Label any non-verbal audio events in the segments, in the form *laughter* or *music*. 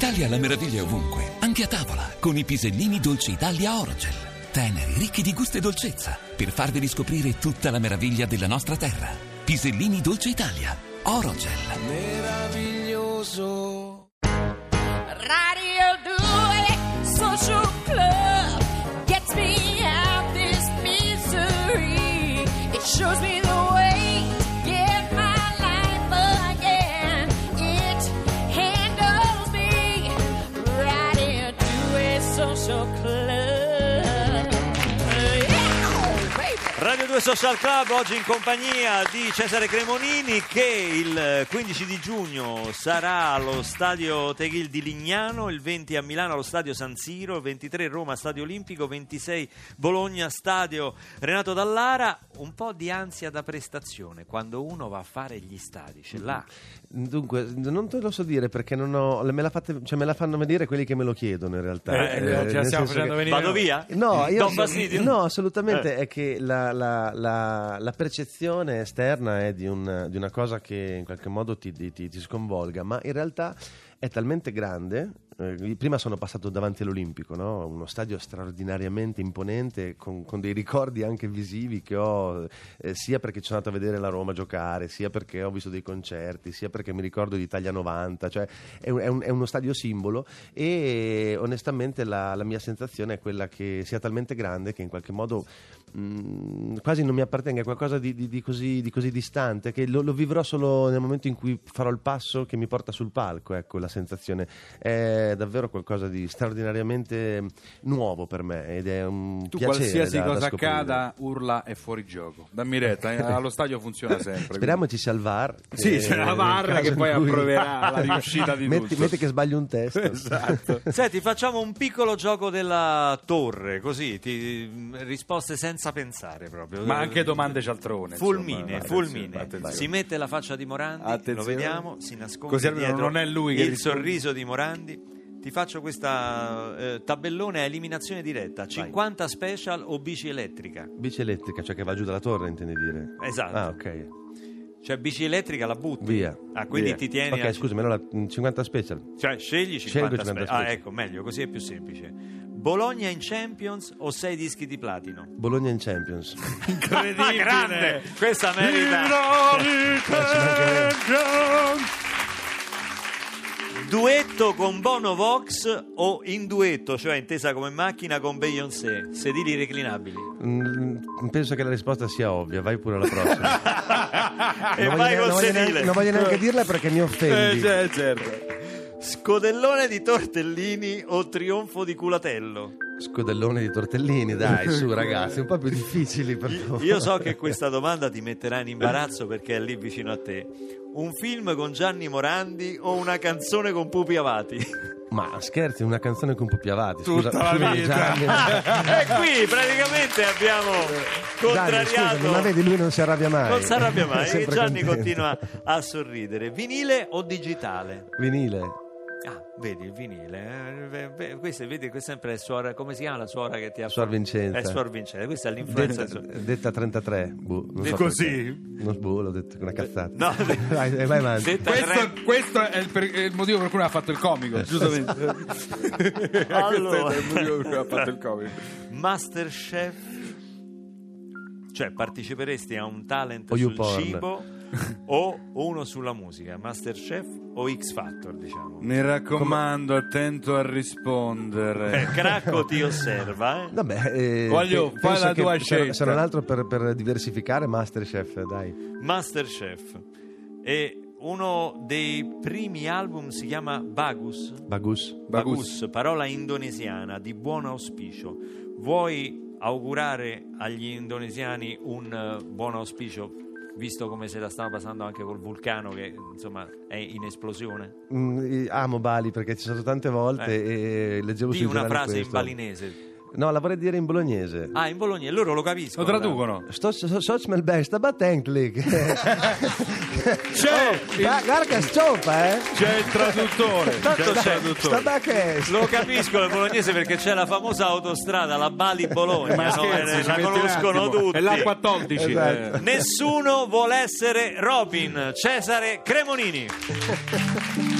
Italia la meraviglia ovunque, anche a tavola, con i pisellini Dolce Italia Orogel. Teneri, ricchi di gusto e dolcezza, per farvi riscoprire tutta la meraviglia della nostra terra. Pisellini Dolce Italia Orogel. meraviglioso. Social Club oggi in compagnia di Cesare Cremonini che il 15 di giugno sarà allo stadio Teghil di Lignano, il 20 a Milano allo stadio San Siro, il 23 Roma stadio Olimpico, 26 Bologna stadio Renato Dallara, un po' di ansia da prestazione quando uno va a fare gli stadi, ce l'ha. Dunque, non te lo so dire perché non ho, me, la fate- cioè, me la fanno vedere quelli che me lo chiedono in realtà. Eh, Eh, ce la nel stiamo facendo che- venire Vado via? No, io so- no, assolutamente Eh. è che la, la- la- la percezione esterna è di, un- di una cosa che in qualche modo ti, ti- ti- ti sconvolga, ma in realtà è talmente grande. Eh, prima sono passato davanti all'Olimpico, no? uno stadio straordinariamente imponente, con, con dei ricordi anche visivi che ho, eh, sia perché sono andato a vedere la Roma giocare, sia perché ho visto dei concerti, sia perché mi ricordo di Italia 90, cioè è, un- è un- è uno stadio simbolo e onestamente la, la mia sensazione è quella che sia talmente grande che in qualche modo mh, quasi non mi appartenga, è qualcosa di, di- di così, di così distante che lo, lo vivrò solo nel momento in cui farò il passo che mi porta sul palco, ecco la sensazione è davvero qualcosa di straordinariamente nuovo per me ed è un Tu piacere qualsiasi da- da cosa scoprire. accada, urla è fuori gioco. Dammi retta, eh, *laughs* allo stadio funziona sempre. Speriamo ci sia il VAR. Sì, che- c'è la VAR che poi cui- approverà *laughs* la riuscita di metti, tutto. metti che sbagli un testo. Esatto. Senti, facciamo un piccolo gioco della torre, così, ti- risposte senza pensare proprio. Ma anche domande cialtrone. Fulmine, insomma. fulmine. Attenzione. Si mette la faccia di Morandi, lo Attenzione. vediamo, si nasconde Così almeno dietro non è lui che il risponde. sorriso di Morandi. Ti faccio questa eh, tabellone a eliminazione diretta, 50 special o bici elettrica. Bici elettrica, cioè che va giù dalla torre, intendi dire? Esatto. Ah, ok. Cioè bici elettrica la butti. Via. Ah, quindi Via. ti tieni Ok, a... scusami, allora mm, 50 special. Cioè scegli 50, Scelgo 50 special. Ah, special. ecco, meglio, così è più semplice. Bologna in Champions o 6 dischi di platino? Bologna in Champions. *laughs* Ah, grande! Questa merita. Duetto con Bono Vox o in duetto, cioè intesa come macchina con Beyoncé, sedili reclinabili. Mm, penso che la risposta sia ovvia, vai pure alla prossima. *laughs* e non, vai voglio, col ne- non voglio sedile. neanche, non voglio neanche dirla perché mi offendi. Eh, cioè, certo. Scodellone di tortellini o trionfo di culatello? Scodellone di tortellini, dai, su *laughs* ragazzi, un po' più difficili per favore. Io so che questa domanda ti metterà in imbarazzo perché è lì vicino a te. Un film con Gianni Morandi o una canzone con Pupi Avati? *laughs* Ma scherzi, una canzone con Pupi Avati. Tutta scusa, la scusa, vita. Gianni. *laughs* e qui praticamente abbiamo Gianni, contrariato. scusami, ma vedi, lui non si arrabbia mai. non si arrabbia mai, *laughs* Gianni contento. continua a sorridere. Vinile o digitale? Vinile. Ah, vedi il vinile. eh, questa, vedi, questa è sempre suora, come si chiama la suora che ti ha Suor Vincenza. È Suor Vincenza, questa è l'influenza. Detta, insomma. detta 33. Boh, non so Così? perché. Non sboh, l'ho detto, una cazzata. No, *laughs* vai, vai avanti. Questo, tre- questo è, il per- è il motivo per cui non ha fatto il comico, giustamente. Allora. *laughs* Questo è il motivo per cui non ha fatto il comico. Masterchef, cioè parteciperesti a un talent O sul YouPorn. cibo o uno sulla musica, Masterchef o X Factor, diciamo. Mi raccomando, attento a rispondere. Eh, Cracco ti osserva, eh? Vabbè, eh, Voglio, pe- fai la tua scelta. Se non altro per, per diversificare Masterchef, dai. Masterchef. E uno dei primi album si chiama Bagus. Bagus. Bagus, parola indonesiana di buon auspicio. Vuoi augurare agli indonesiani un eh, buon auspicio, visto come se la stanno passando anche col vulcano che insomma è in esplosione? Mm, amo Bali perché ci sono tante volte e leggevo Di sui una frase in questo. balinese. No, la vorrei dire in bolognese. Ah, in Bologna, loro lo capiscono. Lo traducono. Sto so, so smel best, but enklik. *laughs* C'è, il, Guarda che stoppa, eh. c'è il traduttore. Tanto c'è il traduttore. Sta che Lo capiscono il bolognese perché c'è la famosa autostrada, la Bali-Bologna, Ma no? scherzi, Eh, la conoscono tutti. È l'A14. Esatto. eh. Nessuno vuole essere Robin, Cesare Cremonini. *laughs*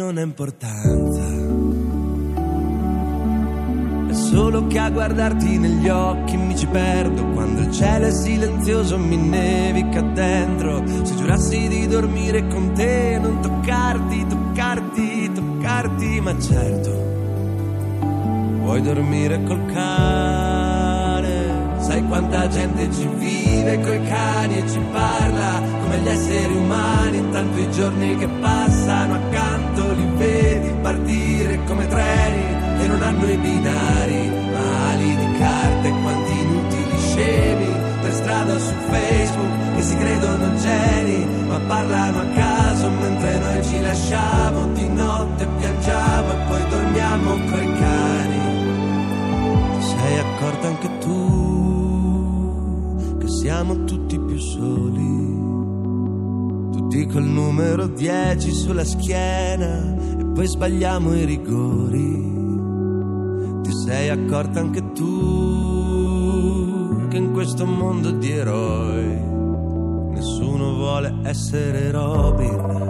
non ha importanza. È solo che a guardarti negli occhi mi ci perdo. Quando il cielo è silenzioso mi nevica dentro. Se giurassi di dormire con te Non toccarti, toccarti, toccarti Ma certo Vuoi dormire col cane. Sai quanta gente ci vive coi cani e ci parla Come gli esseri umani Intanto i giorni che passano accanto soli, tutti col numero 10 sulla schiena e poi sbagliamo i rigori ti sei accorta anche tu che in questo mondo di eroi nessuno vuole essere Robin.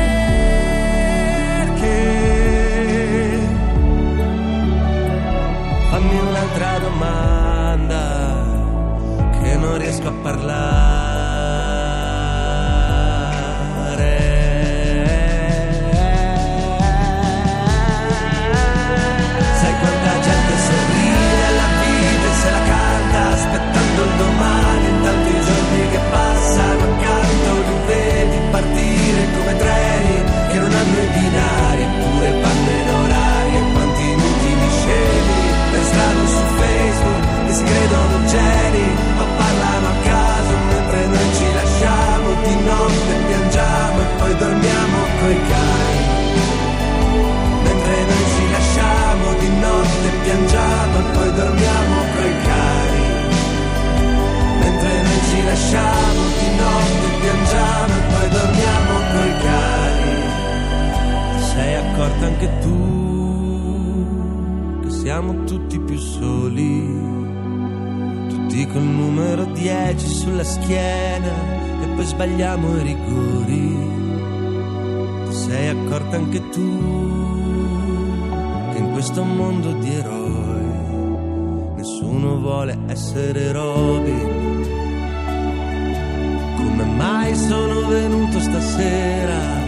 Domanda che non riesco a parlare. Anche tu che siamo tutti più soli. Tutti col numero 10 sulla schiena e poi sbagliamo i rigori. Ti sei accorta anche tu che in questo mondo di eroi nessuno vuole essere Robin. Come mai sono venuto stasera?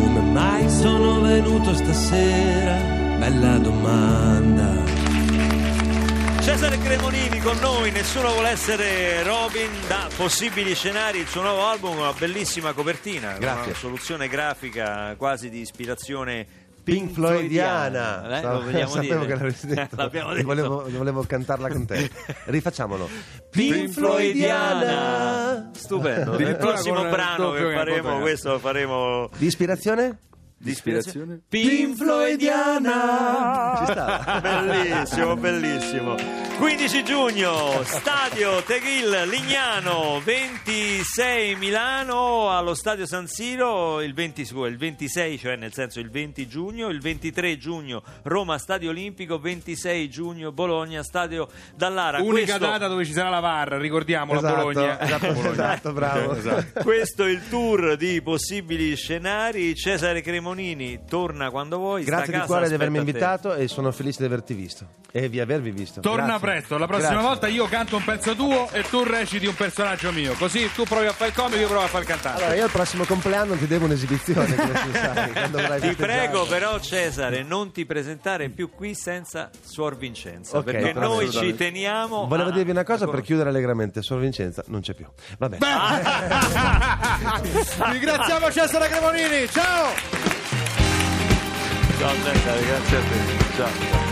Come mai sono venuto stasera? Bella domanda. Cesare Cremonini con noi, nessuno vuole essere Robin da possibili scenari, il suo nuovo album, una bellissima copertina, con Grazie. una soluzione grafica quasi di ispirazione Pink Floydiana. Eh, vogliamo sapevo dire? che l'avresti *laughs* detto. L'abbiamo detto. Volevo, volevo cantarla con te. *laughs* Rifacciamolo. Pink Floydiana. Stupendo. *laughs* Il prossimo brano che faremo, questo lo faremo Di ispirazione? di Ispirazione? Pink Floydiana. Ci sta. *laughs* bellissimo, bellissimo. 15 giugno, stadio Teghil Lignano, 26 Milano allo stadio San Siro, il, 20 scusa, il 26, cioè nel senso il 20 giugno, il 23 giugno Roma Stadio Olimpico, 26 giugno Bologna Stadio Dallara. Unica Questo- data dove ci sarà la VAR, ricordiamola, Esatto, Bologna. *laughs* esatto, Bologna. esatto, bravo. *laughs* Esatto. Questo è il tour di possibili scenari. Cesare Cremonini torna quando vuoi. Grazie di cuore di avermi invitato e sono felice di averti visto e di avervi visto. Torna Grazie. Presto, la prossima Grazie. volta io canto un pezzo tuo e tu reciti un personaggio mio. Così tu provi a fare il comico, io provo a fare il cantante. Allora, io al prossimo compleanno ti devo un'esibizione, come si sa, *laughs* quando avrai Ti prego però Cesare non ti presentare più qui senza Suor Vincenza Ok, perché no, noi ci teniamo Volevo a- dirvi una cosa per chiudere allegramente. Suor Vincenza non c'è più. Vabbè. *laughs* Ringraziamo Cesare Cremonini, ciao! Ciao Cesare, grazie a te. Ciao.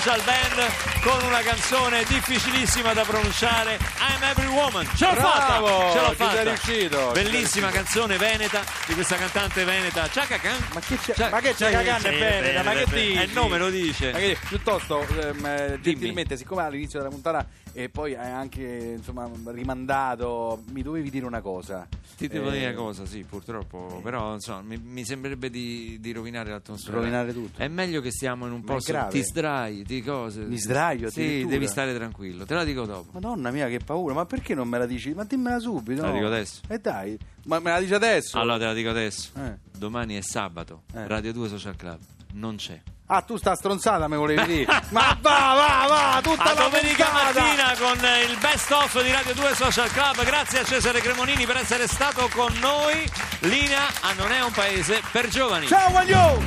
Social band con una canzone difficilissima da pronunciare I'm Every Woman. Ce l'ho Bravo, fatta! Ce l'ho fatta! riuscito, ci bellissima sei canzone veneta di questa cantante veneta Chaka Khan Ma che c'è- Cia- ma che c'è Chaka Khan è veneta, ma che bene, dici? eh, il nome lo dice. Ma che- piuttosto, ehm, eh, gentilmente, siccome all'inizio della puntata e poi hai anche insomma, rimandato, mi dovevi dire una cosa. ti devo Eh, dire una cosa sì purtroppo. però insomma mi, mi sembrerebbe di, di rovinare l'atmosfera. Rovinare tutto. è meglio che stiamo in un Ma posto ti sdrai di cose. Mi sdraio sì devi stare tranquillo te la dico dopo Madonna mia, che paura, ma perché non me la dici? Ma dimmela subito. Te la no? dico adesso. E dai, ma me la dici adesso? allora te la dico adesso Eh. domani è sabato Eh. Radio 2 Social Club non c'è Ah, tu sta stronzata me volevi dire. *laughs* ma va, va, va, tutta a la domenica puntata. mattina con eh, il best of di Radio 2 Social Club. Grazie a Cesare Cremonini per essere stato con noi. Linea a Non è un paese per giovani. Ciao, Guaglio!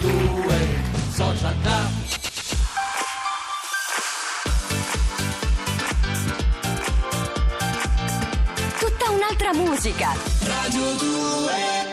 Tutta un'altra musica. Radio 2